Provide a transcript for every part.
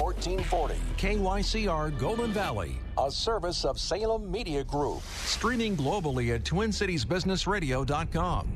1440 KYCR Golden Valley, a service of Salem Media Group, streaming globally at TwinCitiesBusinessRadio.com.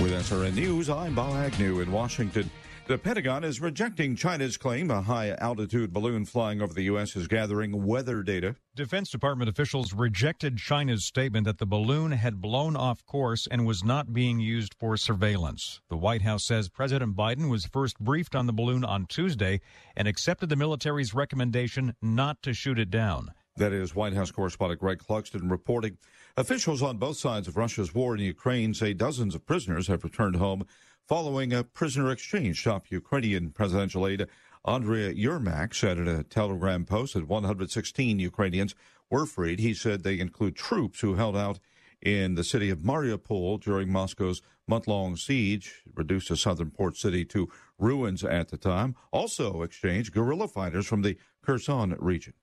With SRN News, I'm Bob Agnew in Washington. The Pentagon is rejecting China's claim a high altitude balloon flying over the U.S. is gathering weather data. Defense Department officials rejected China's statement that the balloon had blown off course and was not being used for surveillance. The White House says President Biden was first briefed on the balloon on Tuesday and accepted the military's recommendation not to shoot it down. That is White House correspondent Greg Clugston reporting. Officials on both sides of Russia's war in Ukraine say dozens of prisoners have returned home following a prisoner exchange. Top Ukrainian presidential aide Andriy Yermak said in a telegram post that 116 Ukrainians were freed. He said they include troops who held out in the city of Mariupol during Moscow's month-long siege, reduced the southern port city to ruins at the time. Also exchanged guerrilla fighters from the Kherson region.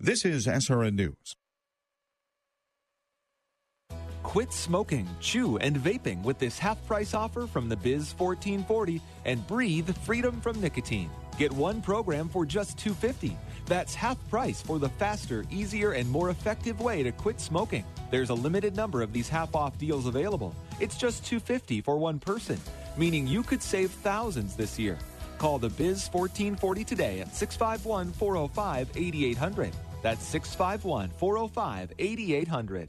This is SRN News. Quit smoking, chew, and vaping with this half price offer from the Biz 1440 and breathe freedom from nicotine. Get one program for just 250. That's half price for the faster, easier, and more effective way to quit smoking. There's a limited number of these half off deals available. It's just 250 for one person, meaning you could save thousands this year. Call the Biz 1440 today at 651 405 8800. That's 651 405 8800.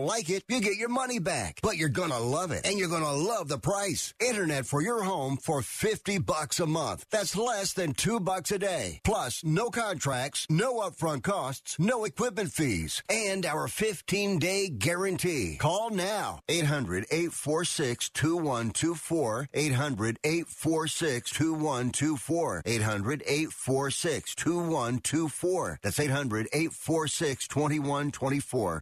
like it, you get your money back. But you're gonna love it, and you're gonna love the price. Internet for your home for 50 bucks a month. That's less than 2 bucks a day. Plus, no contracts, no upfront costs, no equipment fees, and our 15-day guarantee. Call now. 800-846-2124. 800-846-2124. 800-846-2124. That's 800-846-2124.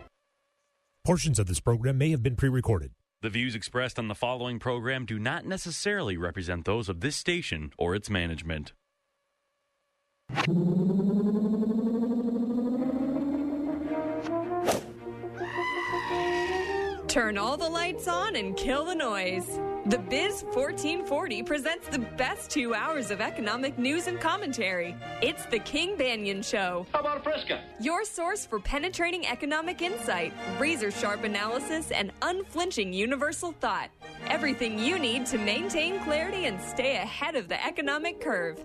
Portions of this program may have been pre recorded. The views expressed on the following program do not necessarily represent those of this station or its management. Turn all the lights on and kill the noise. The Biz 1440 presents the best two hours of economic news and commentary. It's the King Banaian Show. How about a Fresca? Your source for penetrating economic insight, razor sharp analysis, and unflinching universal thought. Everything you need to maintain clarity and stay ahead of the economic curve.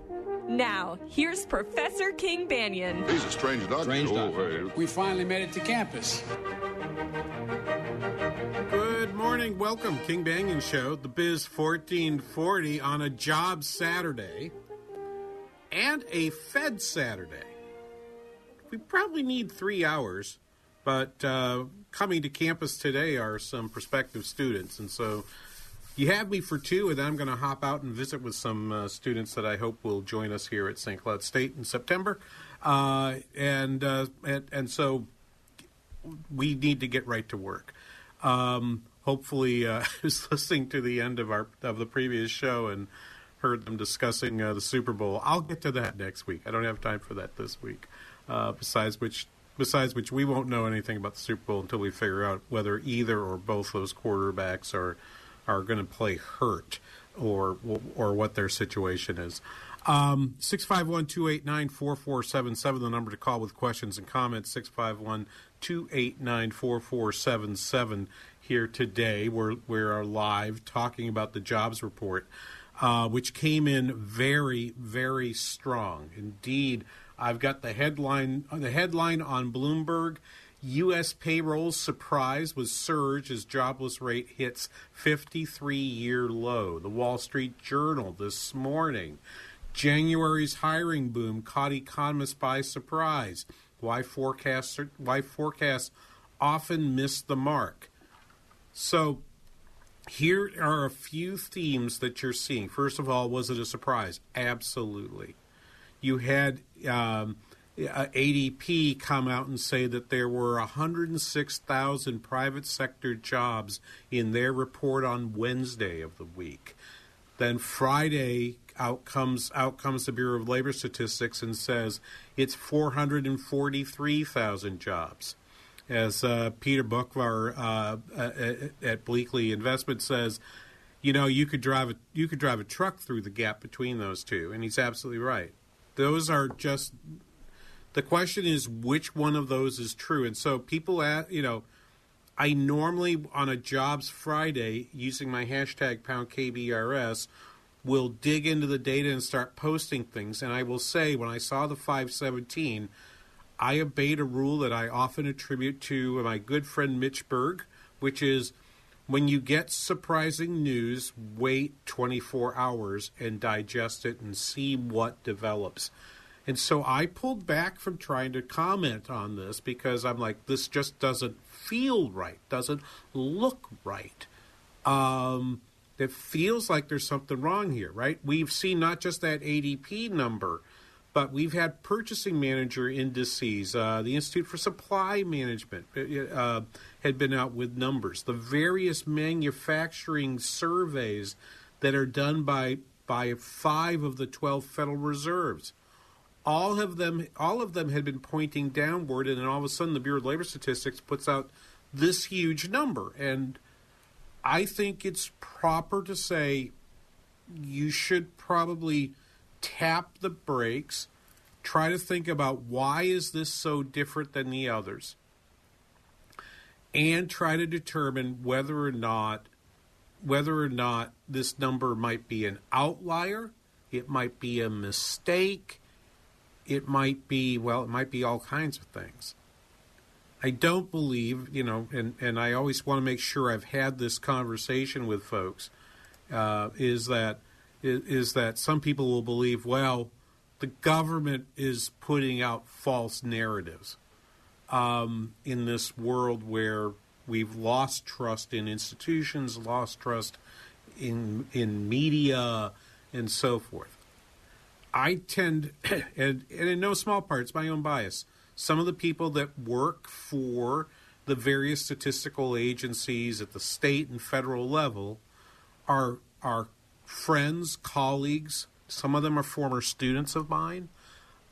Now, here's Professor King Banaian. He's a strange doctor. Strange Oh, hey. We finally made it to campus. Welcome, King Banaian Show, the Biz 1440 on a job Saturday and a Fed Saturday. We probably need three hours, but uh, coming to campus today are some prospective students. And so you have me for two, and then I'm going to hop out and visit with some uh, students that I hope will join us here at St. Cloud State in September. Uh, and, uh, and, and so we need to get right to work. Um, hopefully, uh, I was listening to the end of our of the previous show, and heard them discussing uh, the Super Bowl. I'll get to that next week. I don't have time for that this week. Uh, besides which, besides which, we won't know anything about the Super Bowl until we figure out whether either or both those quarterbacks are are going to play hurt or or what their situation is. Um, 651 289 4477, the number to call with questions and comments. 651 289 4477 here today. We're, we're live talking about the jobs report, uh, which came in very, very strong. Indeed, I've got the headline, the headline on Bloomberg. U.S. payrolls surprise was surge as jobless rate hits 53 year low. The Wall Street Journal this morning. January's hiring boom caught economists by surprise. Why forecasts why forecasts often miss the mark. So here are a few themes that you're seeing. First of all, was it a surprise? Absolutely. You had um, ADP come out and say that there were 106,000 private sector jobs in their report on Wednesday of the week. Then Friday, out comes out comes the Bureau of Labor Statistics and says it's 443,000 jobs. As uh, Peter Boockvar uh, at Bleakley Investment says, you know, you could drive a you could drive a truck through the gap between those two, and he's absolutely right. Those are just the question is which one of those is true, and so people, at, you know. I normally on a jobs Friday using my hashtag pound KBRS will dig into the data and start posting things. And I will say, when I saw the 517, I obeyed a rule that I often attribute to my good friend Mitch Berg, which is when you get surprising news, wait 24 hours and digest it and see what develops. And so I pulled back from trying to comment on this because I'm like, this just doesn't feel right, doesn't look right. Um, it feels like there's something wrong here, right? We've seen not just that ADP number, but we've had purchasing manager indices. Uh, the Institute for Supply Management uh, uh, had been out with numbers. The various manufacturing surveys that are done by by five of the twelve Federal Reserves. All of them, all of them had been pointing downward, and then all of a sudden, the Bureau of Labor Statistics puts out this huge number, and I think it's proper to say you should probably tap the brakes, try to think about why is this so different than the others, and try to determine whether or not whether or not this number might be an outlier, it might be a mistake, it might be well, it might be all kinds of things. I don't believe, you know, and, and I always want to make sure I've had this conversation with folks, uh, is that is that some people will believe, well, the government is putting out false narratives um, in this world where we've lost trust in institutions, lost trust in in media, and so forth. I tend, and, and in no small part, it's my own bias some of the people that work for the various statistical agencies at the state and federal level are are friends, colleagues. Some of them are former students of mine,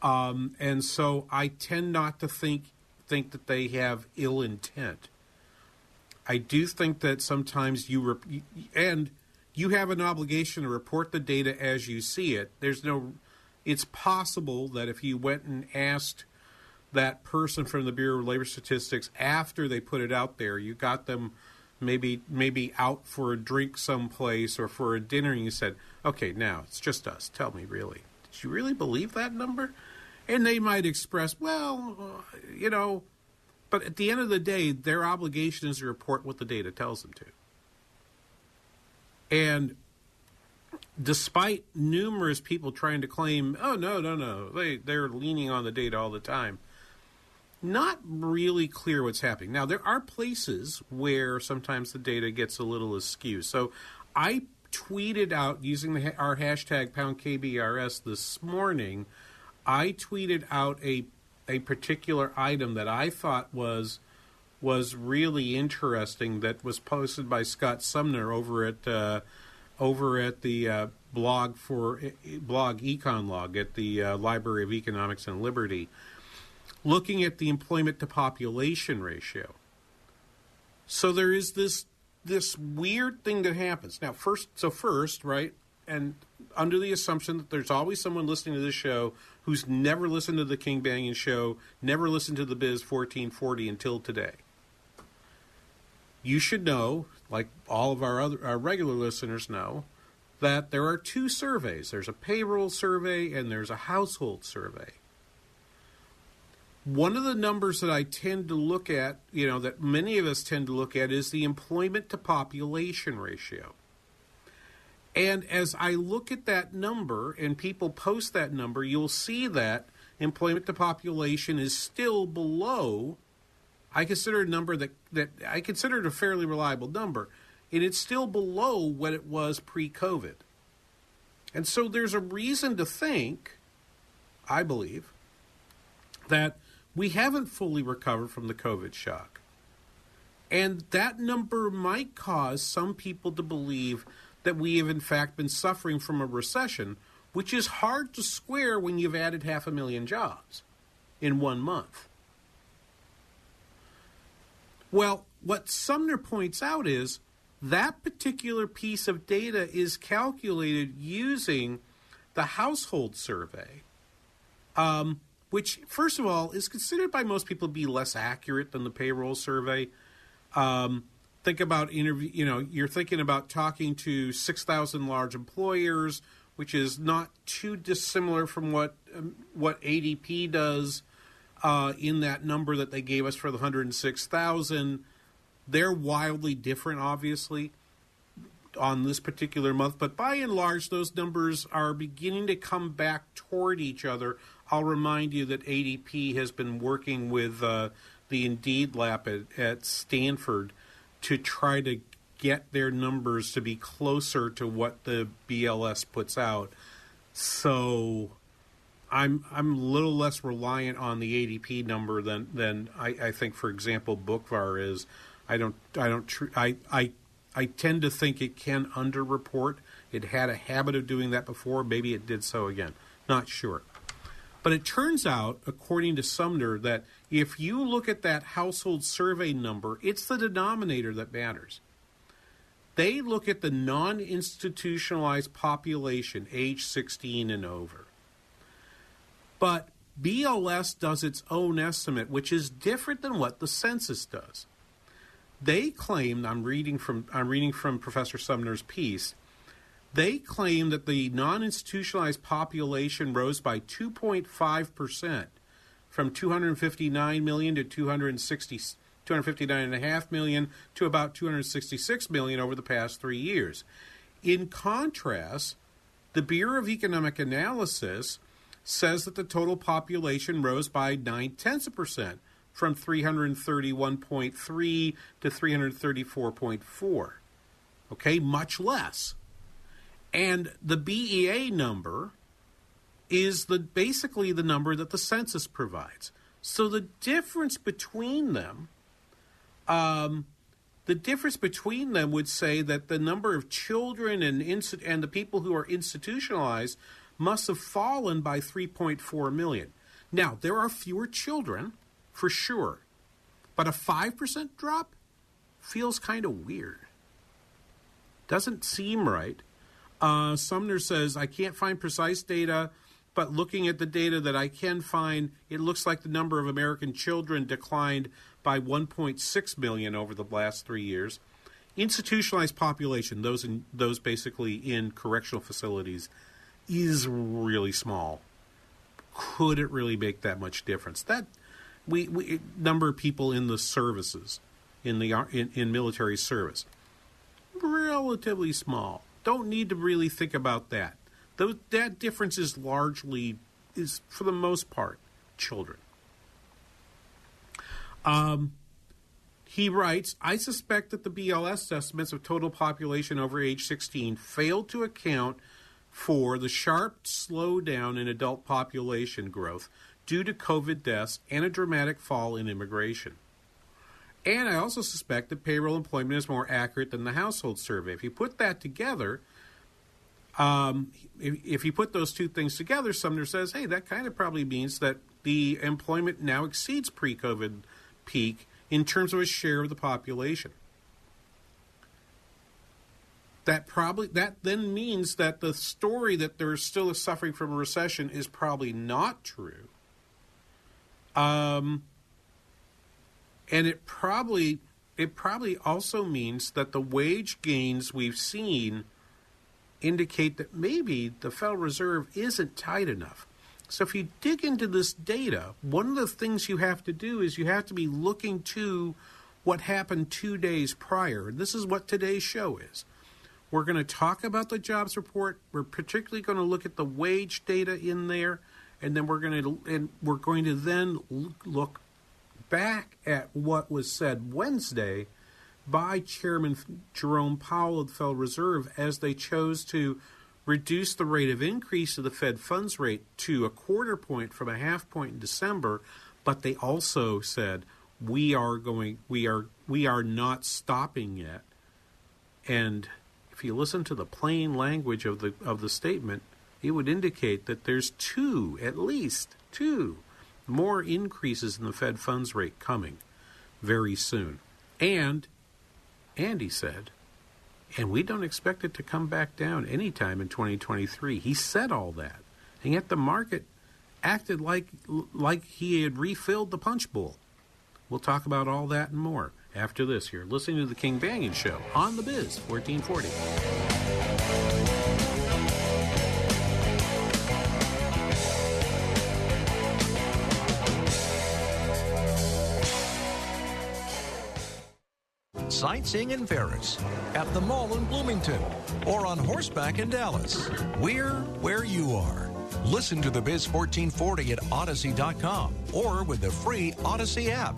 um, and so I tend not to think think that they have ill intent. I do think that sometimes you rep- and you have an obligation to report the data as you see it. There's no. It's possible that if you went and asked that person from the Bureau of Labor Statistics after they put it out there. You got them maybe maybe out for a drink someplace or for a dinner, and you said, "Okay, now it's just us. Tell me, really, did you really believe that number?" And they might express, "Well, uh, you know," but at the end of the day, their obligation is to report what the data tells them to. And despite numerous people trying to claim, "Oh no, no, no," they they're leaning on the data all the time not really clear what's happening. Now, there are places where sometimes the data gets a little askew. So I tweeted out using the, our hashtag pound KBRS this morning. I tweeted out a a particular item that I thought was was really interesting that was posted by Scott Sumner over at uh, over at the uh, blog for blog EconLog at the uh, Library of Economics and Liberty, looking at the employment to population ratio. So there is this this weird thing that happens. Now, first, so first, right, and under the assumption that there's always someone listening to this show who's never listened to the King Banaian show, never listened to the Biz 1440 until today. You should know, like all of our other our regular listeners know, that there are two surveys. There's a payroll survey and there's a household survey. One of the numbers that I tend to look at, you know, that many of us tend to look at is the employment to population ratio. And as I look at that number and people post that number, you'll see that employment to population is still below. I consider a number that, that I consider it a fairly reliable number, and it's still below what it was pre COVID. And so there's a reason to think, I believe, that we haven't fully recovered from the COVID shock. And that number might cause some people to believe that we have, in fact, been suffering from a recession, which is hard to square when you've added half a million jobs in one month. Well, what Sumner points out is that particular piece of data is calculated using the household survey. Um, which, first of all, is considered by most people to be less accurate than the payroll survey. Um, think about interview. You know, you're thinking about talking to six thousand large employers, which is not too dissimilar from what um, what ADP does uh, in that number that they gave us for the hundred and six thousand. They're wildly different, obviously, on this particular month, but by and large, those numbers are beginning to come back toward each other I'll remind you that ADP has been working with uh, the Indeed lab at, at Stanford to try to get their numbers to be closer to what the BLS puts out. So I'm I'm a little less reliant on the ADP number than than I, I think, for example, Boockvar is. I don't I don't tr- I I I tend to think it can underreport. It had a habit of doing that before. Maybe it did so again. Not sure. But it turns out, according to Sumner, that if you look at that household survey number, it's the denominator that matters. They look at the non institutionalized population, age 16 and over. But BLS does its own estimate, which is different than what the census does. They claim, I'm reading from, I'm reading from Professor Sumner's piece, they claim that the non institutionalized population rose by 2.5% from 259 million to 260, 259.5 million to about 266 million over the past three years. In contrast, the Bureau of Economic Analysis says that the total population rose by 9 tenths of percent from 331.3 to 334.4. Okay, much less. And the BEA number is the basically the number that the census provides. So the difference between them, um, the difference between them would say that the number of children and and the people who are institutionalized must have fallen by 3.4 million. Now there are fewer children, for sure, but a five percent drop feels kind of weird. Doesn't seem right. Uh, Sumner says, I can't find precise data, but looking at the data that I can find, it looks like the number of American children declined by 1.6 million over the last three years. Institutionalized population, those in, those basically in correctional facilities, is really small. Could it really make that much difference? That we, we number of people in the services, in the in, in military service, relatively small don't need to really think about that. Those, that difference is largely, is for the most part, children. Um, he writes, I suspect that the BLS estimates of total population over age 16 failed to account for the sharp slowdown in adult population growth due to COVID deaths and a dramatic fall in immigration. And I also suspect that payroll employment is more accurate than the household survey. If you put that together, Um, if, if you put those two things together, Sumner says, hey, that kind of probably means that the employment now exceeds pre COVID peak in terms of a share of the population. That probably that then means that the story that they're still suffering from a recession is probably not true. Um, and it probably it probably also means that the wage gains we've seen indicate that maybe the Federal Reserve isn't tight enough. So if you dig into this data, one of the things you have to do is you have to be looking to what happened two days prior. This is what today's show is. We're going to talk about the jobs report. We're particularly going to look at the wage data in there, and then we're going to and we're going to then look back at what was said Wednesday by Chairman Jerome Powell of the Federal Reserve as they chose to reduce the rate of increase of the Fed funds rate to a quarter point from a half point in December, but they also said we are going we are we are not stopping yet. And if you listen to the plain language of the of the statement, it would indicate that there's two, at least two, more increases in the Fed funds rate coming very soon. And Andy said, and we don't expect it to come back down anytime in 2023. He said all that, and yet the market acted like like he had refilled the punch bowl. We'll talk about all that and more after this. You're listening to the King Banaian Show on the Biz 1440. Sightseeing in Ferris, at the mall in Bloomington, or on horseback in Dallas. We're where you are. Listen to the Biz 1440 at Odyssey.com or with the free Odyssey app.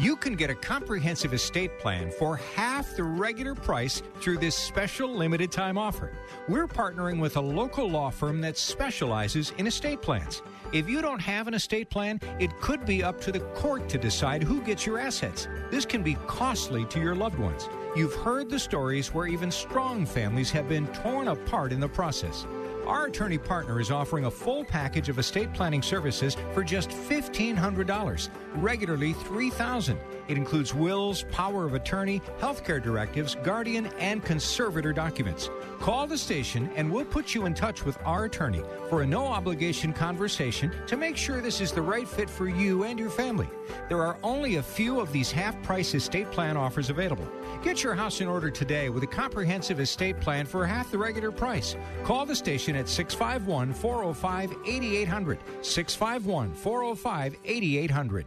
You can get a comprehensive estate plan for half the regular price through this special limited time offer. We're partnering with a local law firm that specializes in estate plans. If you don't have an estate plan, it could be up to the court to decide who gets your assets. This can be costly to your loved ones. You've heard the stories where even strong families have been torn apart in the process. Our attorney partner is offering a full package of estate planning services for just $1,500, regularly 3,000. It includes wills, power of attorney, healthcare directives, guardian, and conservator documents. Call the station and we'll put you in touch with our attorney for a no obligation conversation to make sure this is the right fit for you and your family. There are only a few of these half price estate plan offers available. Get your house in order today with a comprehensive estate plan for half the regular price. Call the station at 651 405 8800. 651 405 8800.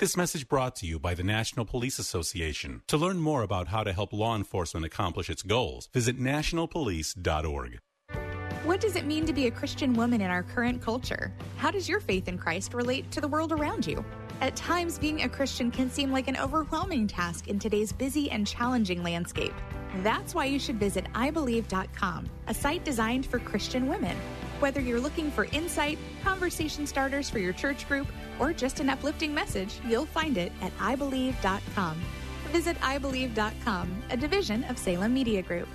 This message brought to you by the National Police Association. To learn more about how to help law enforcement accomplish its goals, visit nationalpolice.org. What does it mean to be a Christian woman in our current culture? How does your faith in Christ relate to the world around you? At times, being a Christian can seem like an overwhelming task in today's busy and challenging landscape. That's why you should visit iBelieve.com, a site designed for Christian women. Whether you're looking for insight, conversation starters for your church group, or just an uplifting message, you'll find it at iBelieve.com. Visit iBelieve.com, a division of Salem Media Group.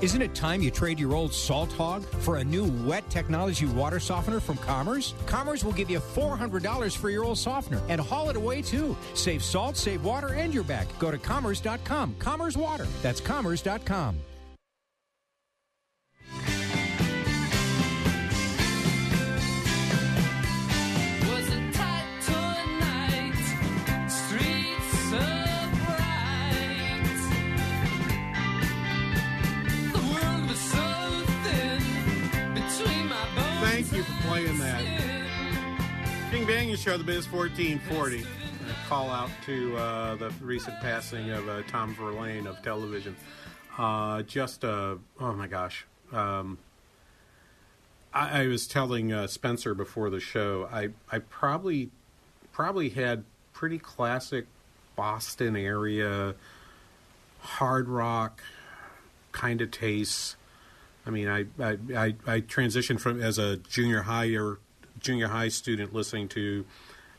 Isn't it time you trade your old salt hog for a new wet technology water softener from Commerce? Commerce will give you $400 for your old softener and haul it away too. Save salt, save water, and your back. Go to commerce.com. Commerce Water. That's commerce.com. Banaian Show, the Biz 1440. A call out to uh, the recent passing of uh, Tom Verlaine of television. Uh, just, uh, oh my gosh. Um, I, I, was telling uh, Spencer before the show, I, I probably probably had pretty classic Boston area hard rock kind of tastes. I mean, I, I, I, I transitioned from as a junior higher junior high student listening to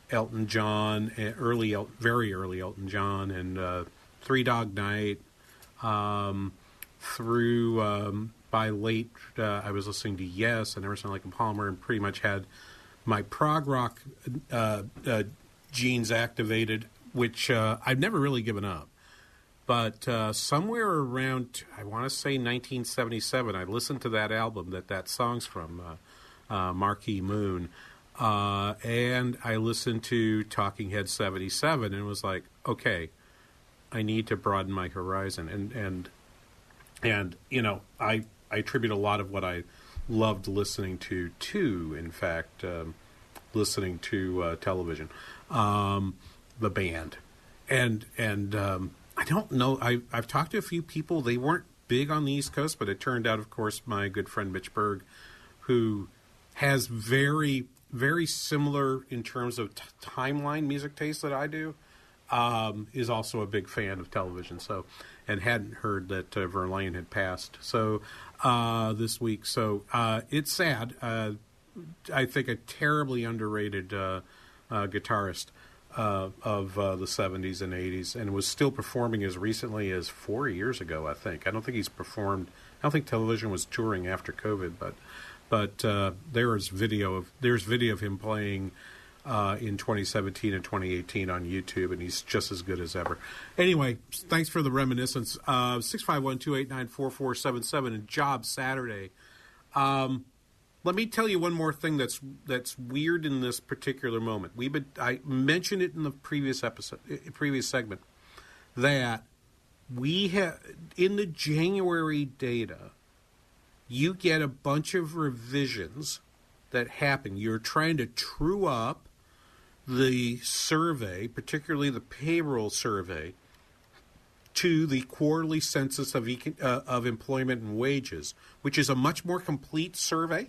Elton John, eh, early, very early Elton John, and uh, Three Dog Night. Um, through um, by late, uh, I was listening to Yes and Emerson Lake and Palmer, and pretty much had my prog rock uh, uh genes activated, which uh, I've never really given up. But uh, somewhere around, I want to say 1977, I listened to that album that that song's from, uh, Marquee Moon, uh, and I listened to Talking Head 77 and was like, okay, I need to broaden my horizon. And, and, and you know, I, I attribute a lot of what I loved listening to to, in fact, um, listening to uh, television, um, the band. And, and, um, I don't know. I, I've talked to a few people. They weren't big on the East Coast, but it turned out, of course, my good friend Mitch Berg, who has very, very similar in terms of t- timeline music taste that I do, um, is also a big fan of television. So, and hadn't heard that uh, Verlaine had passed. So, uh, this week. So, uh, it's sad. Uh, I think a terribly underrated uh, uh, guitarist of the 70s and 80s and was still performing as recently as four years ago, I think. I don't think he's performed, I don't think television was touring after COVID, but but uh, there is video of there's video of him playing uh, in 2017 and 2018 on YouTube, and he's just as good as ever. Anyway, thanks for the reminiscence. Uh, six five one two eight nine four four seven seven and Job Saturday. Um, let me tell you one more thing that's that's weird in this particular moment. We been, I mentioned it in the previous episode, previous segment, that we have in the January data, you get a bunch of revisions that happen. You're trying to true up the survey, particularly the payroll survey, to the quarterly census of, uh, of employment and wages, which is a much more complete survey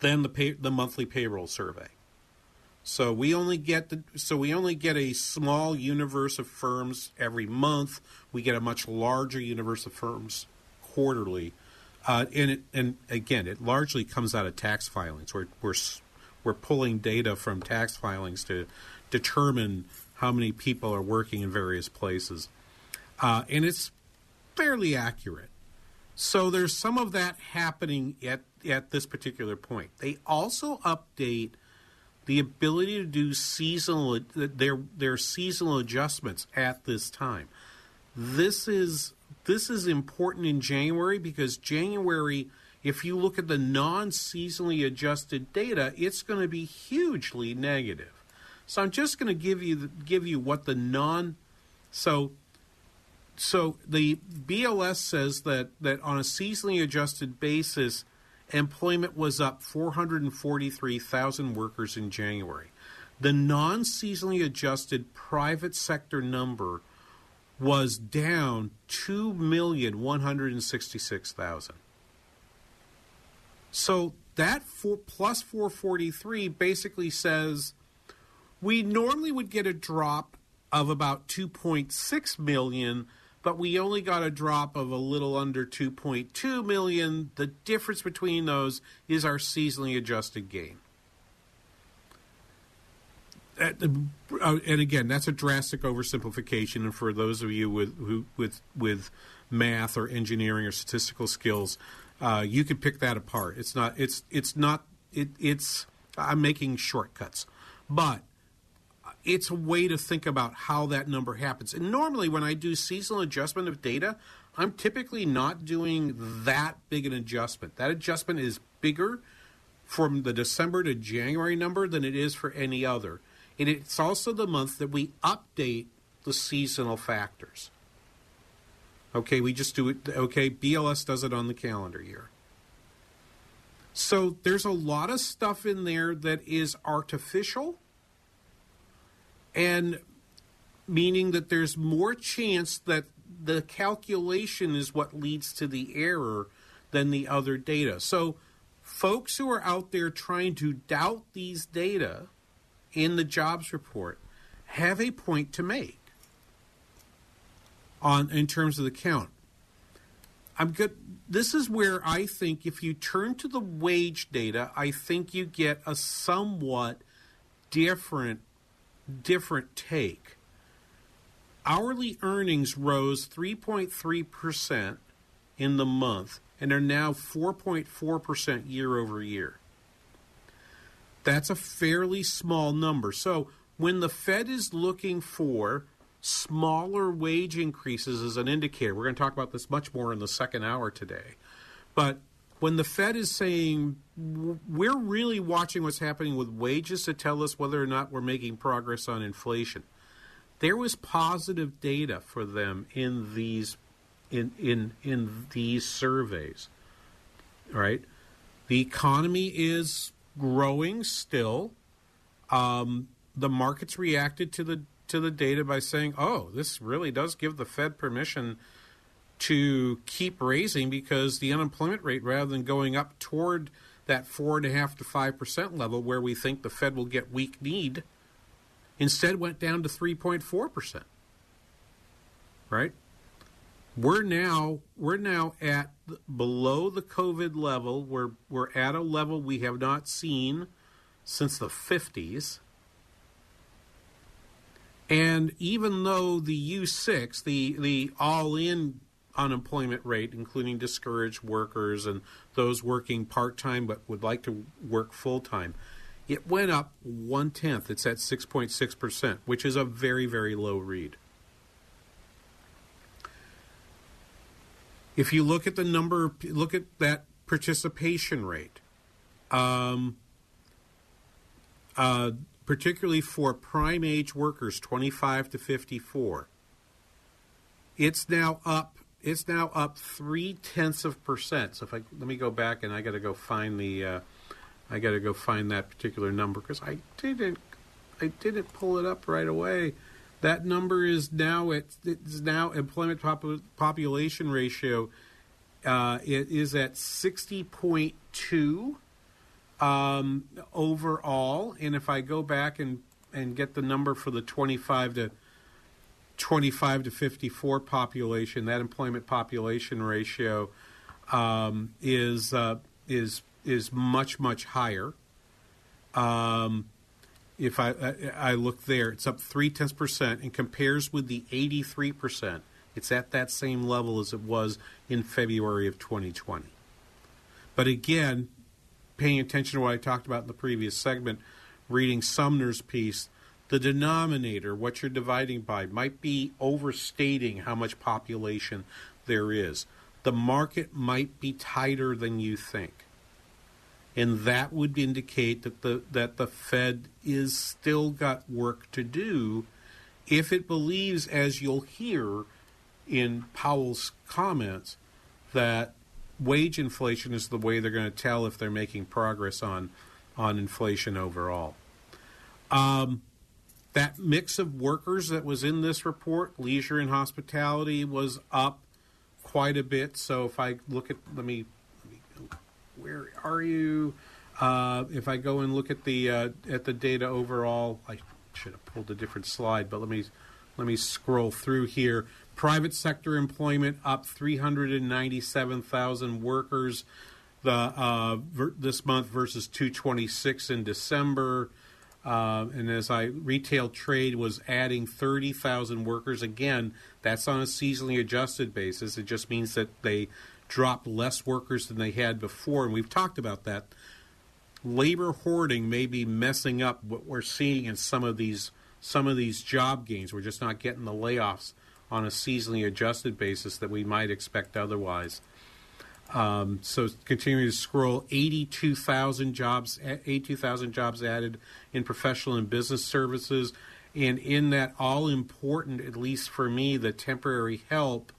than the pay, the monthly payroll survey. So we only get the so we only get a small universe of firms every month. We get a much larger universe of firms quarterly, uh, and it, and again, it largely comes out of tax filings. We're we're we're pulling data from tax filings to determine how many people are working in various places, uh, and it's fairly accurate. So there's some of that happening at at this particular point. They also update the ability to do seasonal their their seasonal adjustments at this time. This is this is important in January because January if you look at the non-seasonally adjusted data, it's going to be hugely negative. So I'm just going to give you give you what the non so so the BLS says that, that on a seasonally adjusted basis, employment was up 443,000 workers in January. The non seasonally adjusted private sector number was down 2,166,000. So that four, plus 443 basically says we normally would get a drop of about 2.6 million but we only got a drop of a little under 2.2 million. The difference between those is our seasonally adjusted gain. Uh, and again, that's a drastic oversimplification. And for those of you with who, with with math or engineering or statistical skills, uh, you could pick that apart. It's not. It's it's not. It, it's. I'm making shortcuts, but it's a way to think about how that number happens. And normally, when I do seasonal adjustment of data, I'm typically not doing that big an adjustment. That adjustment is bigger from the December to January number than it is for any other. And it's also the month that we update the seasonal factors. Okay, we just do it. Okay, BLS does it on the calendar year. So there's a lot of stuff in there that is artificial and meaning that there's more chance that the calculation is what leads to the error than the other data. So folks who are out there trying to doubt these data in the jobs report have a point to make on in terms of the count. I'm good. This is where I think if you turn to the wage data, I think you get a somewhat different different take. Hourly earnings rose 3.3% in the month and are now 4.4% year over year. That's a fairly small number. So when the Fed is looking for smaller wage increases as an indicator, we're going to talk about this much more in the second hour today. But when the Fed is saying we're really watching what's happening with wages to tell us whether or not we're making progress on inflation, there was positive data for them in these in in in these surveys. Right, the economy is growing still. Um, the markets reacted to the to the data by saying, "Oh, this really does give the Fed permission to keep raising because the unemployment rate, rather than going up toward that four and a half to five percent level where we think the Fed will get weak need, instead went down to three point four percent. Right? We're now we're now at below the COVID level. We're we're at a level we have not seen since the fifties. And even though the U6, the, the all in unemployment rate, including discouraged workers and those working part time but would like to work full time, it went up one tenth. It's at 6.6%, which is a very, very low read. If you look at the number, look at that participation rate, um, uh, particularly for prime age workers 25 to 54, it's now up it's now up three tenths of percent. So if I let me go back and I got to go find the, uh, I got to go find that particular number because I didn't, I didn't pull it up right away. That number is now at it's now employment pop- population ratio. Uh, it is at sixty point two um, overall, and if I go back and and get the number for the twenty five to 25 to 54 population, that employment population ratio um, is uh, is is much much higher. Um, if I, I, look there, it's up three tenths percent and compares with the 83 percent. It's at that same level as it was in February of 2020. But again, paying attention to what I talked about in the previous segment, reading Sumner's piece, the denominator, what you're dividing by, might be overstating how much population there is. The market might be tighter than you think. And that would indicate that the that the Fed is still got work to do if it believes, as you'll hear in Powell's comments, that wage inflation is the way they're going to tell if they're making progress on on inflation overall. Um, that mix of workers that was in this report, leisure and hospitality, was up quite a bit. So if I look at, let me, where are you? Uh, if I go and look at the uh, at the data overall, I should have pulled a different slide, but let me let me scroll through here. Private sector employment up 397,000 workers the uh, ver- this month versus 226 in December. Uh, and as I retail trade was adding 30,000 workers again, that's on a seasonally adjusted basis. It just means that they dropped less workers than they had before, and we've talked about that. Labor hoarding may be messing up what we're seeing in some of these some of these job gains. We're just not getting the layoffs on a seasonally adjusted basis that we might expect otherwise. Um, so continuing to scroll, 82,000 jobs, 82,000 jobs added in professional and business services, and in that all important, at least for me, the temporary help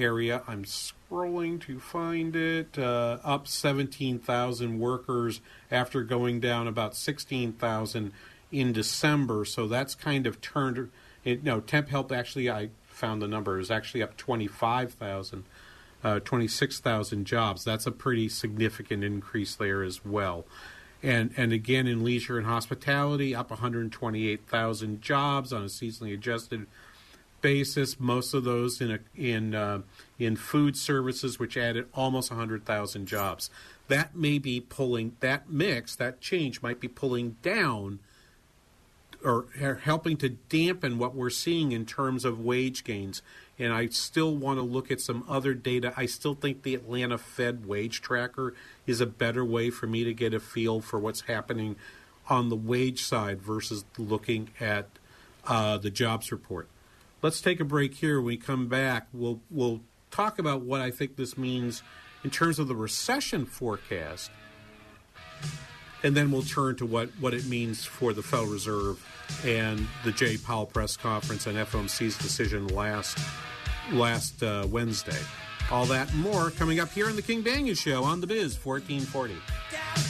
area. I'm scrolling to find it. Uh, up 17,000 workers after going down about 16,000 in December. So that's kind of turned. It, no, temp help actually, I found the number, is actually up 25,000. Uh, 26,000 jobs. That's a pretty significant increase there as well. And and again in leisure and hospitality, up 128,000 jobs on a seasonally adjusted basis. Most of those in a, in uh, in food services, which added almost 100,000 jobs. That may be pulling that mix, that change might be pulling down or helping to dampen what we're seeing in terms of wage gains. And I still want to look at some other data. I still think the Atlanta Fed wage tracker is a better way for me to get a feel for what's happening on the wage side versus looking at uh, the jobs report. Let's take a break here. When we come back, we'll we'll talk about what I think this means in terms of the recession forecast, and then we'll turn to what, what it means for the Federal Reserve and the Jay Powell press conference and FOMC's decision last last uh, Wednesday. All that more coming up here on the King Banaian Show on the Biz 1440.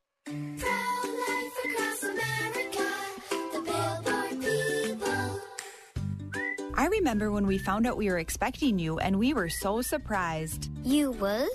I remember when we found out we were expecting you and we were so surprised. You were?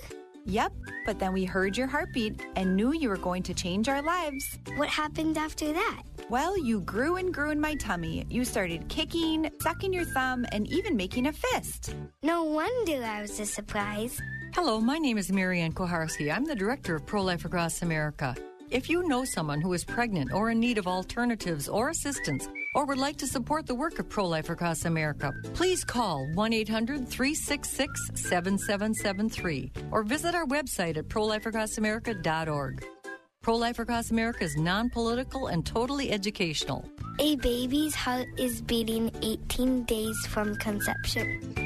Yep, but then we heard your heartbeat and knew you were going to change our lives. What happened after that? Well, you grew and grew in my tummy. You started kicking, sucking your thumb, and even making a fist. No wonder I was a surprise. Hello, my name is Mary Ann Kuharski. I'm the director of Pro Life Across America. If you know someone who is pregnant or in need of alternatives or assistance, or would like to support the work of Pro Life Across America, please call 1 800 366 7773 or visit our website at prolifeacrossamerica.org. Pro Life Across America is non political and totally educational. A baby's heart is beating 18 days from conception.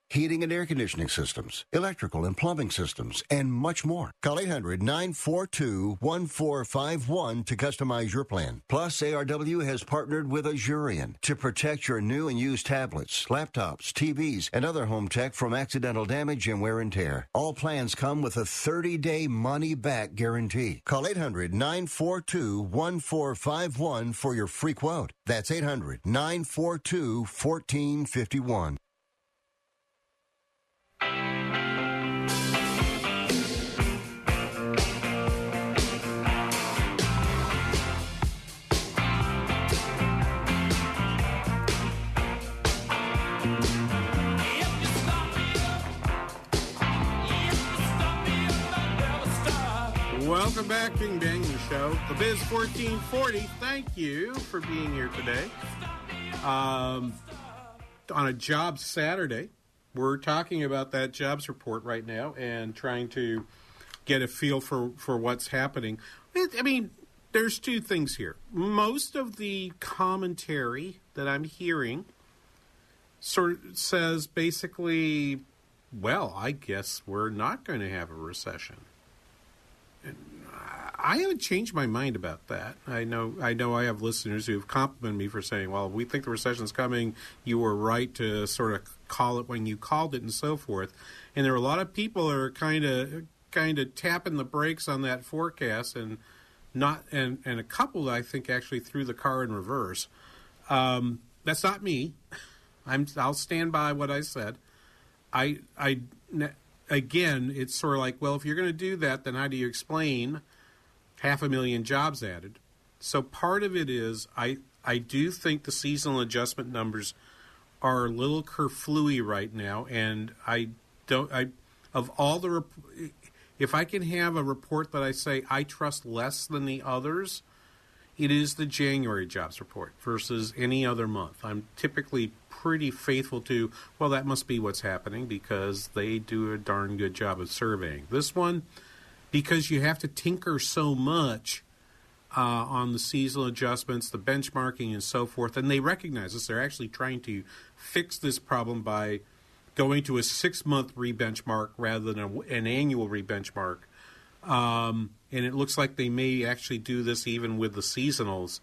heating and air conditioning systems, electrical and plumbing systems, and much more. Call 800 942 1451 to customize your plan. Plus, ARW has partnered with Asurion to protect your new and used tablets, laptops, TVs, and other home tech from accidental damage and wear and tear. All plans come with a 30 day money back guarantee. Call 800 942 1451 for your free quote. That's 800 942 1451. Welcome back, King Banaian Show, the Biz 1440. Thank you for being here today. Um, on a job Saturday, we're talking about that jobs report right now and trying to get a feel for, for what's happening. I mean, there's two things here. Most of the commentary that I'm hearing sort of says basically, well, I guess we're not going to have a recession. And I haven't changed my mind about that. I know I know I have listeners who have complimented me for saying, "Well, we think the recession's coming. You were right to sort of call it when you called it and so forth." And there are a lot of people are kind of kind of tapping the brakes on that forecast and not and and a couple I think actually threw the car in reverse. Um, that's not me. I'm I'll stand by what I said. I I again, it's sort of like, well, if you're going to do that, then how do you explain half a million jobs added? So part of it is I I do think the seasonal adjustment numbers are a little kerflooey right now, and I don't I of all the if I can have a report that I say I trust less than the others, it is the January jobs report versus any other month. I'm typically pretty faithful to, well, that must be what's happening because they do a darn good job of surveying. This one, because you have to tinker so much uh, on the seasonal adjustments, the benchmarking, and so forth, and they recognize this. They're actually trying to fix this problem by going to a six month rebenchmark rather than a, an annual rebenchmark. Um, and it looks like they may actually do this even with the seasonals.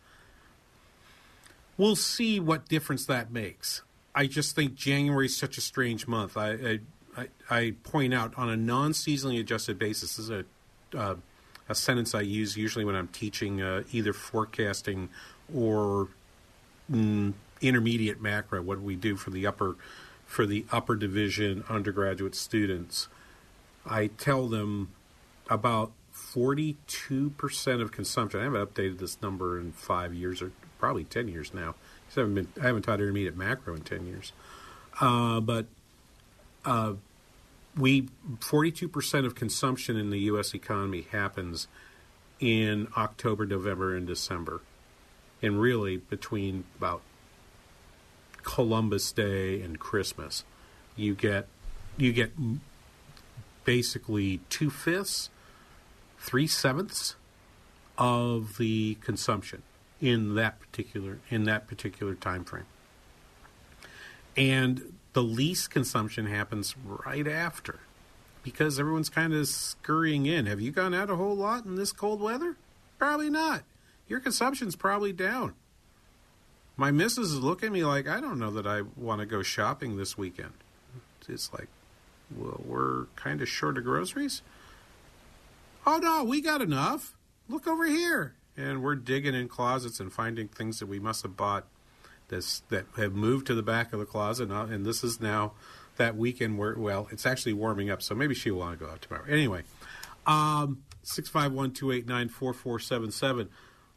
We'll see what difference that makes. I just think January is such a strange month. I I, I point out on a non-seasonally adjusted basis. This is a uh, a sentence I use usually when I'm teaching uh, either forecasting or mm, intermediate macro. What we do for the upper for the upper division undergraduate students? I tell them about 42% of consumption. I haven't updated this number in five years or probably 10 years now. I haven't been I haven't taught intermediate macro in ten years, uh, but uh, we forty two percent of consumption in the U.S. economy happens in October, November, and December, and really between about Columbus Day and Christmas, you get you get basically two fifths, three sevenths of the consumption in that particular in that particular time frame. And the least consumption happens right after because everyone's kind of scurrying in. Have you gone out a whole lot in this cold weather? Probably not. Your consumption's probably down. My missus is looking at me like, I don't know that I want to go shopping this weekend. It's like, well, we're kind of short of groceries. Oh, no, we got enough. Look over here and we're digging in closets and finding things that we must have bought that have moved to the back of the closet. Uh, and this is now that weekend where well, it's actually warming up, so maybe she'll want to go out tomorrow. Anyway, um, six five one two eight nine four four seven seven.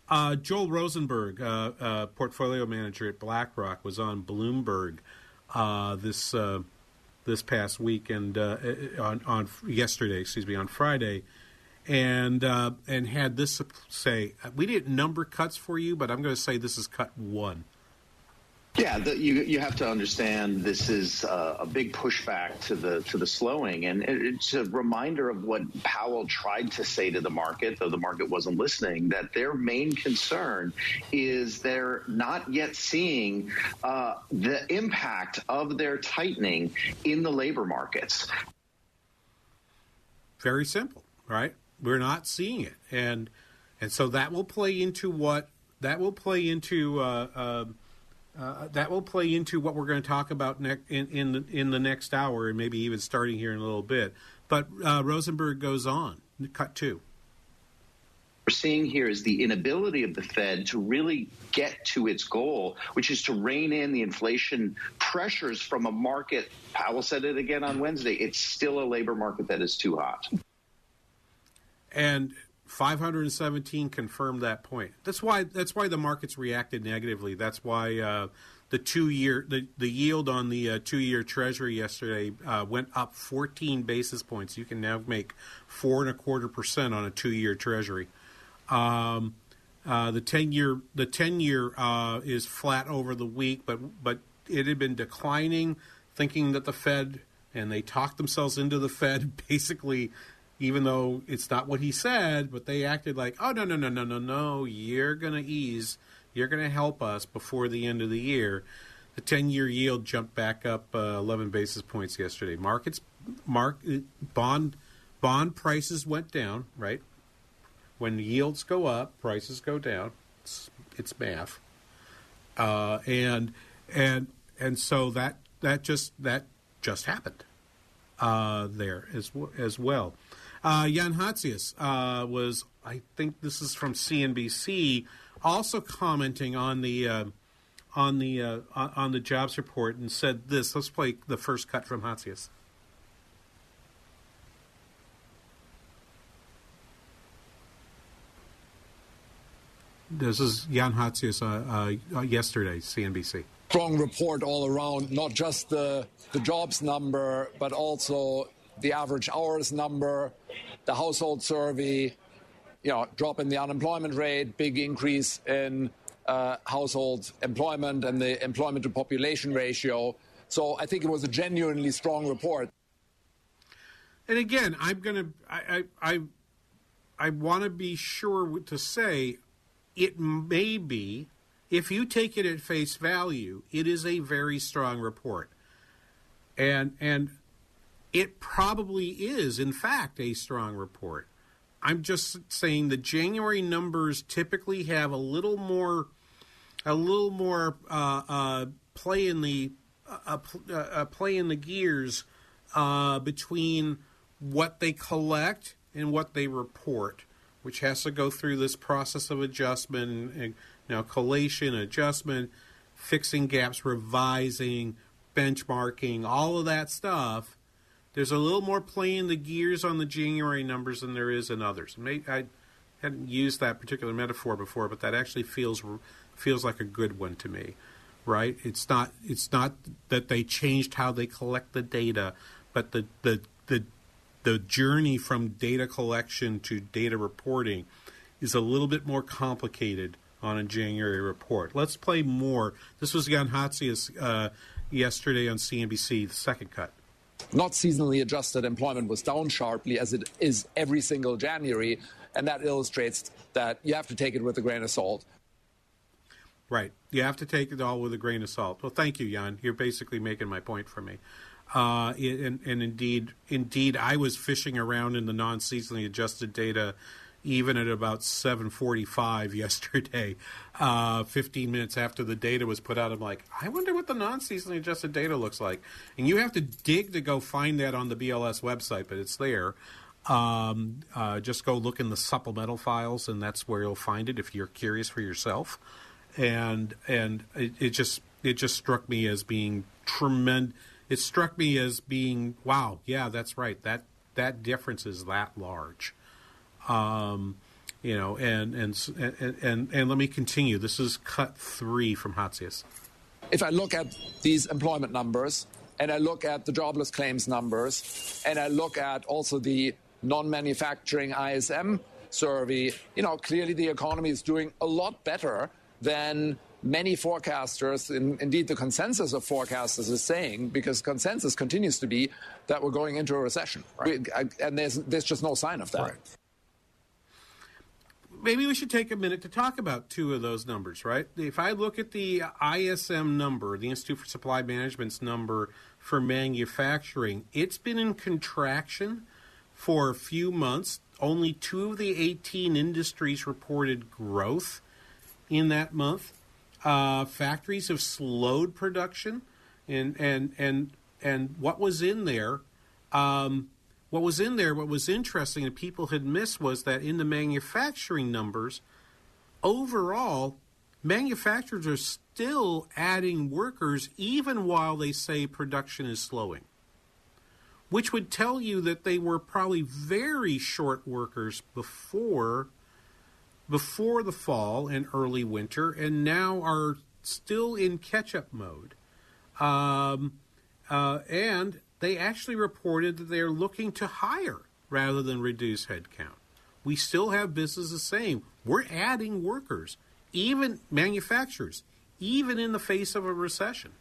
Uh, Joel Rosenberg, uh, uh, portfolio manager at BlackRock, was on Bloomberg uh, this uh, this past week and uh, on on yesterday, excuse me, on Friday, and and had this say, we didn't number cuts for you, but I'm going to say this is cut one. Yeah, the, you you have to understand this is uh, a big pushback to the to the slowing, and it's a reminder of what Powell tried to say to the market, though the market wasn't listening. That their main concern is they're not yet seeing uh, the impact of their tightening in the labor markets. Very simple, right? We're not seeing it, and and so that will play into what that will play into uh, uh, that will play into what we're going to talk about ne- in in the, in the next hour, and maybe even starting here in a little bit. But uh, Rosenberg goes on. Cut two we're seeing here is the inability of the Fed to really get to its goal, which is to rein in the inflation pressures from a market. Powell said it again on Wednesday. It's still a labor market that is too hot and 517 confirmed that point. That's why that's why the markets reacted negatively. That's why uh, the two year the, the yield on the uh, two year Treasury yesterday uh, went up 14 basis points. You can now make four and a quarter percent on a two year Treasury. Um, uh, the 10 year the 10 year uh, is flat over the week, but but it had been declining thinking that the Fed and they talked themselves into the Fed basically even though it's not what he said, but they acted like, "Oh no, no, no, no, no, no, you're going to ease, you're going to help us before the end of the year." The 10-year yield jumped back up uh, 11 basis points yesterday. Markets mark bond bond prices went down, right? When yields go up, prices go down. It's, it's math. Uh, and and and so that that just that just happened uh, there as as well. Uh, Jan Hatzius uh, was, I think this is from CNBC, also commenting on the uh, on the uh, on the jobs report and said this. Let's play the first cut from Hatzius. This is Jan Hatzius uh, uh, yesterday, CNBC. Strong report all around, not just the, the jobs number, but also the average hours number, the household survey, you know, drop in the unemployment rate, big increase in uh, household employment and the employment to population ratio. So I think it was a genuinely strong report. And again, I'm going to I I I, I want to be sure to say it may be if you take it at face value, it is a very strong report. And and it probably is, in fact, a strong report. I'm just saying the January numbers typically have a little more, a little more uh, uh, play in the uh, uh, play in the gears uh, between what they collect and what they report, which has to go through this process of adjustment, and, you know, collation, adjustment, fixing gaps, revising, benchmarking, all of that stuff there's a little more play in the gears on the January numbers than there is in others. I hadn't used that particular metaphor before, but that actually feels feels like a good one to me. Right? It's not it's not that they changed how they collect the data, but the the the the journey from data collection to data reporting is a little bit more complicated on a January report. Let's play more. This was Jan Hatzius uh, yesterday on CNBC, the second cut not seasonally adjusted employment was down sharply as it is every single January. And that illustrates that you have to take it with a grain of salt. Right. You have to take it all with a grain of salt. Well, thank you, Jan. You're basically making my point for me. Uh, and, and, indeed, indeed, I was fishing around in the non-seasonally adjusted data even at about 7:45 yesterday, uh, 15 minutes after the data was put out. I'm like, I wonder what the non-seasonally adjusted data looks like. And you have to dig to go find that on the BLS website, but it's there. Um, uh, just go look in the supplemental files, and that's where you'll find it if you're curious for yourself. And and it, it just it just struck me as being tremendous. It struck me as being wow, yeah, that's right. That that difference is that large. Um, you know, and, and and and and let me continue. This is cut three from Hatzius. If I look at these employment numbers, and I look at the jobless claims numbers, and I look at also the non-manufacturing ISM survey, you know, clearly the economy is doing a lot better than many forecasters, in, indeed the consensus of forecasters is saying, because consensus continues to be that we're going into a recession. Right. We, I, and there's, there's just no sign of that. Right maybe we should take a minute to talk about two of those numbers, right? If I look at the ISM number, the Institute for Supply Management's number for manufacturing, it's been in contraction for a few months. Only two of the 18 industries reported growth in that month. Uh, factories have slowed production, and and and and what was in there um, what was in there, what was interesting and people had missed was that in the manufacturing numbers, overall, manufacturers are still adding workers even while they say production is slowing. Which would tell you that they were probably very short workers before before the fall and early winter, and now are still in catch-up mode. Um, uh, and they actually reported that they're looking to hire rather than reduce headcount. We still have businesses saying we're adding workers, even manufacturers, even in the face of a recession.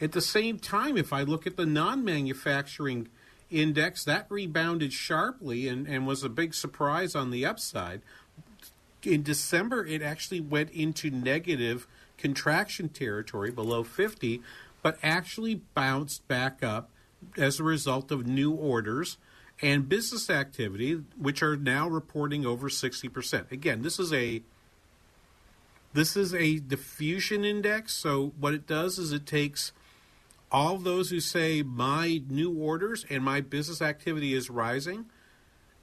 At the same time, if I look at the non manufacturing index, that rebounded sharply and, and was a big surprise on the upside. In December, it actually went into negative contraction territory below 50, but actually bounced back up as a result of new orders and business activity, which are now reporting over 60%. Again, this is a this is a diffusion index, so what it does is it takes all those who say my new orders and my business activity is rising,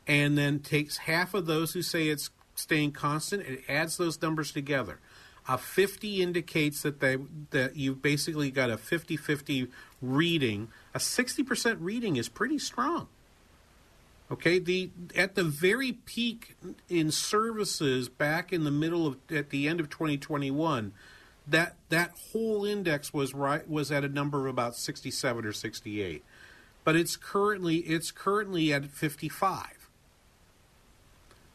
and then takes half of those who say it's staying constant and adds those numbers together. A 50 indicates that they that you've basically got a 50-50 reading. A 60% reading is pretty strong. Okay, the at the very peak in services back in the middle of at the end of 2021, that that whole index was right was at a number of about 67 or 68. But it's currently it's currently at 55.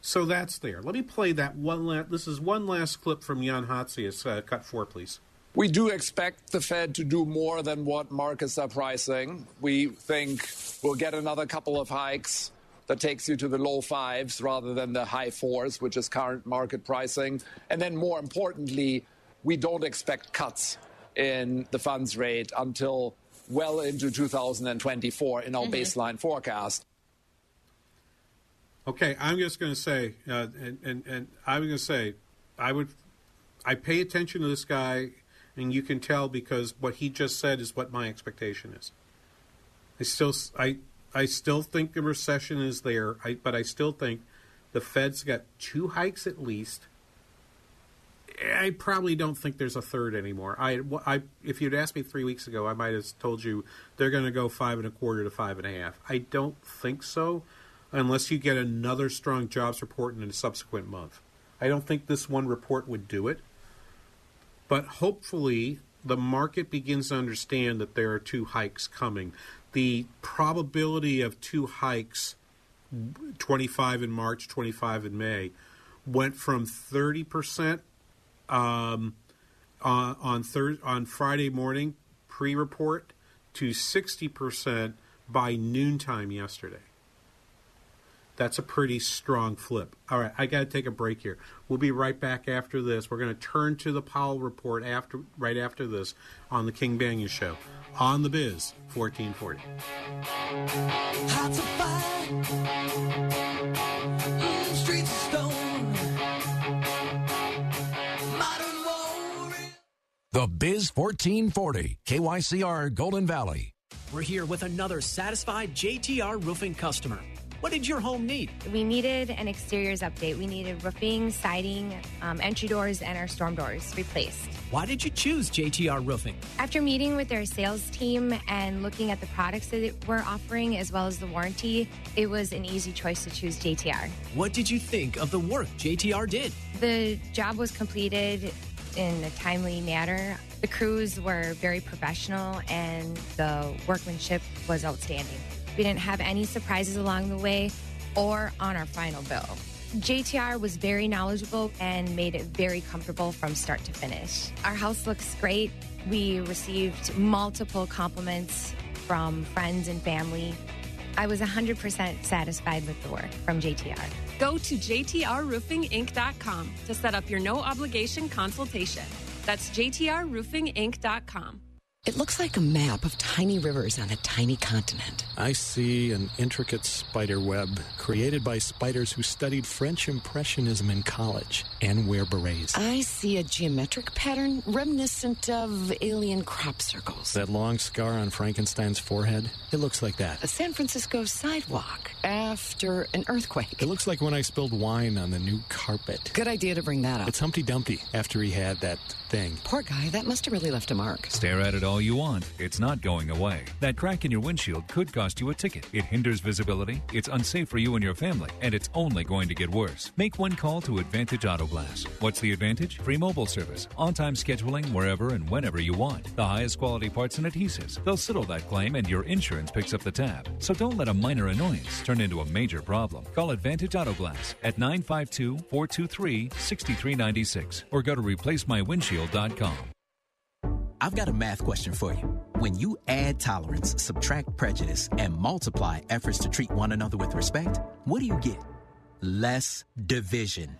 So that's there. Let me play that one last. This is one last clip from Jan Hatzius. Uh, cut four, please. We do expect the Fed to do more than what markets are pricing. We think we'll get another couple of hikes that takes you to the low fives rather than the high fours, which is current market pricing. And then more importantly, we don't expect cuts in the funds rate until well into 2024 in our mm-hmm. baseline forecast. Okay, I'm just going to say, uh, and, and, and I'm going to say, I would, I pay attention to this guy, and you can tell because what he just said is what my expectation is. I still, I, I still think the recession is there, I, but I still think the Fed's got two hikes at least. I probably don't think there's a third anymore. I, I, if you'd asked me three weeks ago, I might have told you they're going to go five and a quarter to five and a half. I don't think so unless you get another strong jobs report in a subsequent month. I don't think this one report would do it. But hopefully, the market begins to understand that there are two hikes coming. The probability of two hikes, 25 in March, 25 in May, went from 30% um, on on, thir- on Friday morning pre-report to 60% by noontime yesterday. That's a pretty strong flip. All right, I got to take a break here. We'll be right back after this. We're going to turn to the Powell report after right after this on the King Banaian Show on the Biz 1440. The Biz 1440, KYCR Golden Valley. We're here with another satisfied JTR roofing customer. What did your home need? We needed an exteriors update. We needed roofing, siding, um, entry doors, and our storm doors replaced. Why did you choose JTR Roofing? After meeting with their sales team and looking at the products that we're offering as well as the warranty, it was an easy choice to choose JTR. What did you think of the work JTR did? The job was completed in a timely manner. The crews were very professional and the workmanship was outstanding. We didn't have any surprises along the way or on our final bill. JTR was very knowledgeable and made it very comfortable from start to finish. Our house looks great. We received multiple compliments from friends and family. I was 100% satisfied with the work from JTR. Go to jtrroofinginc.com to set up your no obligation consultation. That's jtrroofinginc.com. It looks like a map of tiny rivers on a tiny continent. I see an intricate spider web created by spiders who studied French Impressionism in college and wear berets. I see a geometric pattern reminiscent of alien crop circles. That long scar on Frankenstein's forehead, it looks like that. A San Francisco sidewalk after an earthquake. It looks like when I spilled wine on the new carpet. Good idea to bring that up. It's Humpty Dumpty after he had that thing. Poor guy, that must have really left a mark. Stare at it all you want. It's not going away. That crack in your windshield could cost you a ticket. It hinders visibility, it's unsafe for you and your family, and it's only going to get worse. Make one call to Advantage Auto Glass. What's the advantage? Free mobile service, on time scheduling wherever and whenever you want. The highest quality parts and adhesives. They'll settle that claim and your insurance picks up the tab. So don't let a minor annoyance turn into a major problem. Call Advantage Auto Glass at 952 423 6396 or go to replacemywindshield.com. I've got a math question for you. When you add tolerance, subtract prejudice, and multiply efforts to treat one another with respect, what do you get? Less division.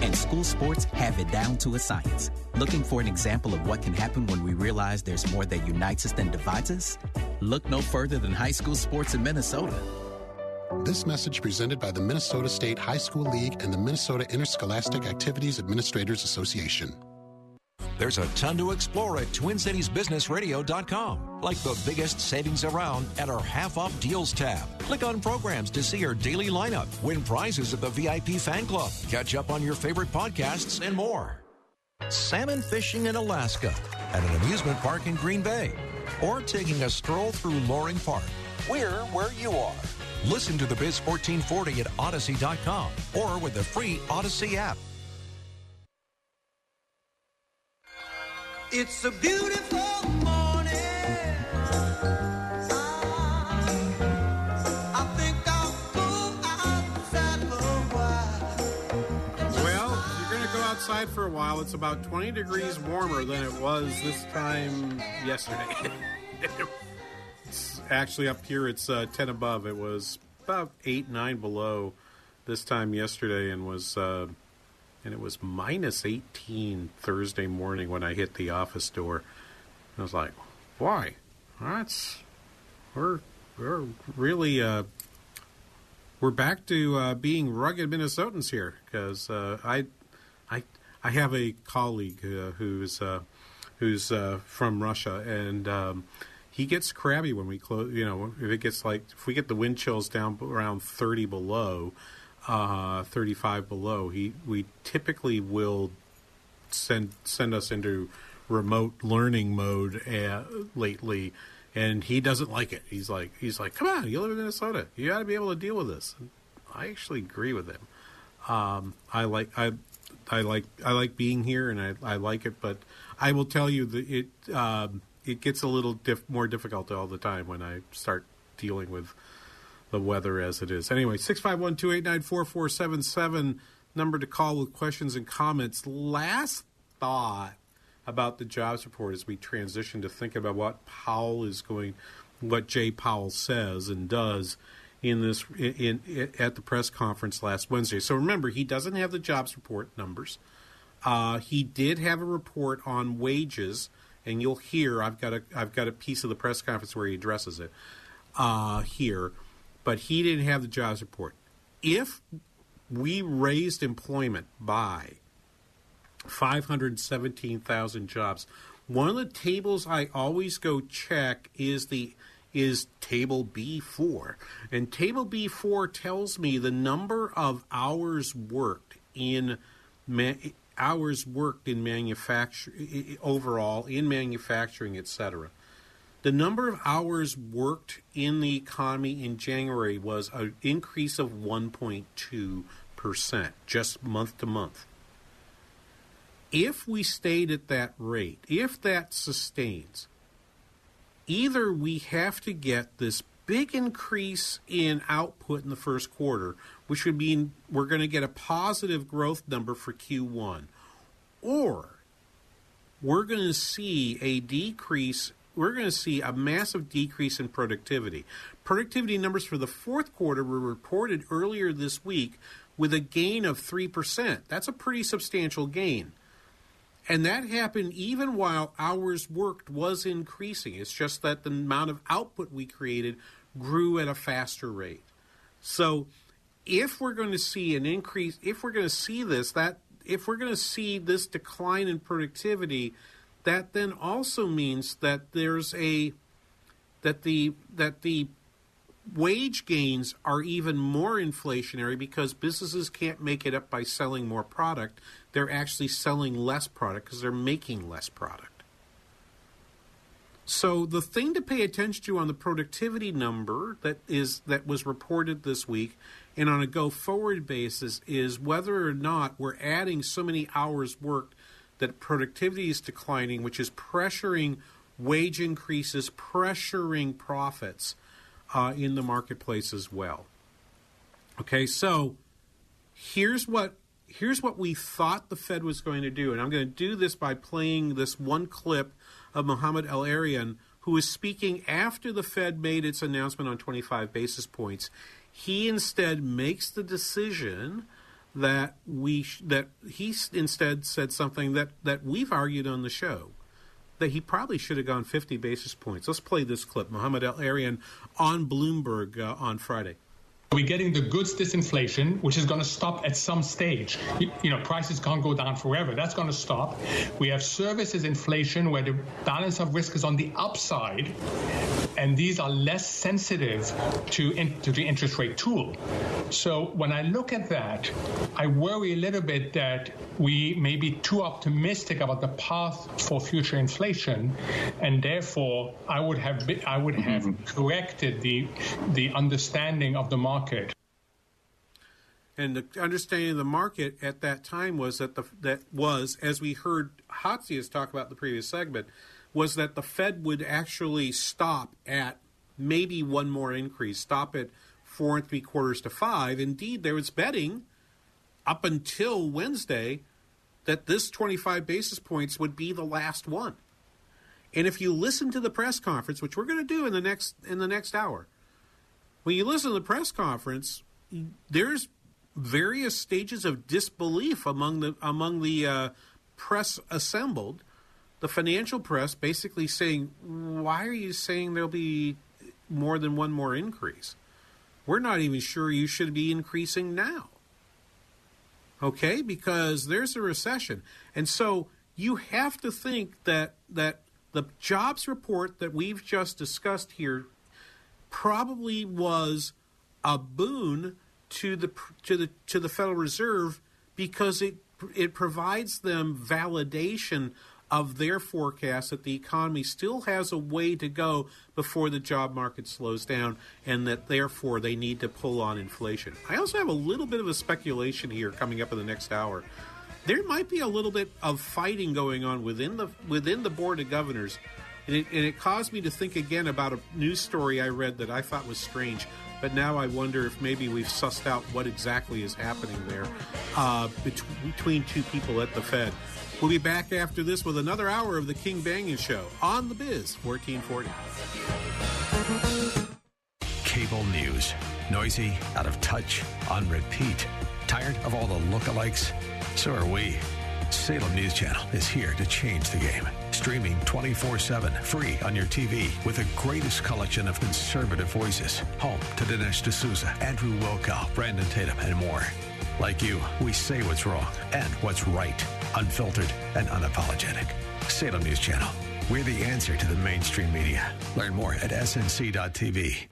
And school sports have it down to a science. Looking for an example of what can happen when we realize there's more that unites us than divides us? Look no further than high school sports in Minnesota. This message presented by the Minnesota State High School League and the Minnesota Interscholastic Activities Administrators Association. There's a ton to explore at TwinCitiesBusinessRadio.com, like the biggest savings around at our half off deals tab. Click on programs to see our daily lineup, win prizes at the VIP fan club, catch up on your favorite podcasts, and more. Salmon fishing in Alaska, at an amusement park in Green Bay, or taking a stroll through Loring Park. We're where you are. Listen to the Biz 1440 at Odyssey.com or with the free Odyssey app. It's a beautiful morning. Outside for a while. It's about 20 degrees warmer than it was this time yesterday. it's actually up here, it's uh, 10 above. It was about 8, 9 below this time yesterday and was. Uh, and it was minus 18 Thursday morning when I hit the office door. I was like, "Why? That's we're we're really uh, we're back to uh, being rugged Minnesotans here because uh, I I I have a colleague uh, who's uh, who's uh, from Russia and. Um, he gets crabby when we close. You know, if it gets like if we get the wind chills down around thirty below, uh, 35 below, he we typically will send send us into remote learning mode uh, lately, and he doesn't like it. He's like he's like, come on, you live in Minnesota, you got to be able to deal with this. And I actually agree with him. Um, I like I I like I like being here, and I I like it, but I will tell you that it um, it gets a little diff- more difficult all the time when I start dealing with the weather as it is. Anyway, 651 289 4477, number to call with questions and comments. Last thought about the jobs report as we transition to think about what Powell is going, what Jay Powell says and does in this in, in at the press conference last Wednesday. So remember, he doesn't have the jobs report numbers. Uh, he did have a report on wages, and you'll hear I've got a I've got a piece of the press conference where he addresses it uh, here but he didn't have the jobs report. If we raised employment by 517,000 jobs, one of the tables I always go check is the is table B4. And table B4 tells me the number of hours worked in ma- hours worked in manufacture overall in manufacturing, etc. The number of hours worked in the economy in January was an increase of 1.2%, just month to month. If we stayed at that rate, if that sustains, either we have to get this big increase in output in the first quarter, which would mean we're going to get a positive growth number for Q1, or we're going to see a decrease we're going to see a massive decrease in productivity. Productivity numbers for the fourth quarter were reported earlier this week with a gain of 3%. That's a pretty substantial gain. And that happened even while hours worked was increasing. It's just that the amount of output we created grew at a faster rate. So if we're going to see an increase, if we're going to see this, that if we're going to see this decline in productivity, that then also means that there's a that the that the wage gains are even more inflationary because businesses can't make it up by selling more product. They're actually selling less product because they're making less product. So the thing to pay attention to on the productivity number that is that was reported this week and on a go forward basis is whether or not we're adding so many hours worked that productivity is declining, which is pressuring wage increases, pressuring profits uh, in the marketplace as well. Okay, so here's what here's what we thought the Fed was going to do, and I'm going to do this by playing this one clip of Mohamed El-Erian, who was speaking after the Fed made its announcement on 25 basis points. He instead makes the decision that we sh- that he instead said something that that we've argued on the show that he probably should have gone 50 basis points. Let's play this clip. Mohamed El-Erian on Bloomberg uh, on Friday. We're getting the goods disinflation, which is going to stop at some stage. You, you know, prices can't go down forever. That's going to stop. We have services inflation where the balance of risk is on the upside, and these are less sensitive to, in, to the interest rate tool. So when I look at that, I worry a little bit that we may be too optimistic about the path for future inflation, and therefore I would have I would have mm-hmm. corrected the the understanding of the market. And the understanding of the market at that time was that the that was, as we heard Hatzius talk about the previous segment, was that the Fed would actually stop at maybe one more increase, stop at four and three quarters to five. Indeed, there was betting up until Wednesday that this 25 basis points would be the last one. And if you listen to the press conference, which we're going to do in the next in the next hour, when you listen to the press conference, there's various stages of disbelief among the among the uh, press assembled. The financial press basically saying, "Why are you saying there'll be more than one more increase? We're not even sure you should be increasing now." Okay, because there's a recession, and so you have to think that that the jobs report that we've just discussed here probably was a boon to the to the to the Federal Reserve because it it provides them validation of their forecast that the economy still has a way to go before the job market slows down and that therefore they need to pull on inflation. I also have a little bit of a speculation here coming up in the next hour. There might be a little bit of fighting going on within the within the board of governors and it, and it caused me to think again about a news story I read that I thought was strange. But now I wonder if maybe we've sussed out what exactly is happening there uh, bet- between two people at the Fed. We'll be back after this with another hour of the King Banaian Show on the Biz 1440. Cable news. Noisy, out of touch, on repeat. Tired of all the lookalikes? So are we. Salem News Channel is here to change the game. Streaming 24 7, free on your TV, with the greatest collection of conservative voices. Home to Dinesh D'Souza, Andrew Wilkow, Brandon Tatum, and more. Like you, we say what's wrong and what's right, unfiltered and unapologetic. Salem News Channel. We're the answer to the mainstream media. Learn more at snc.tv.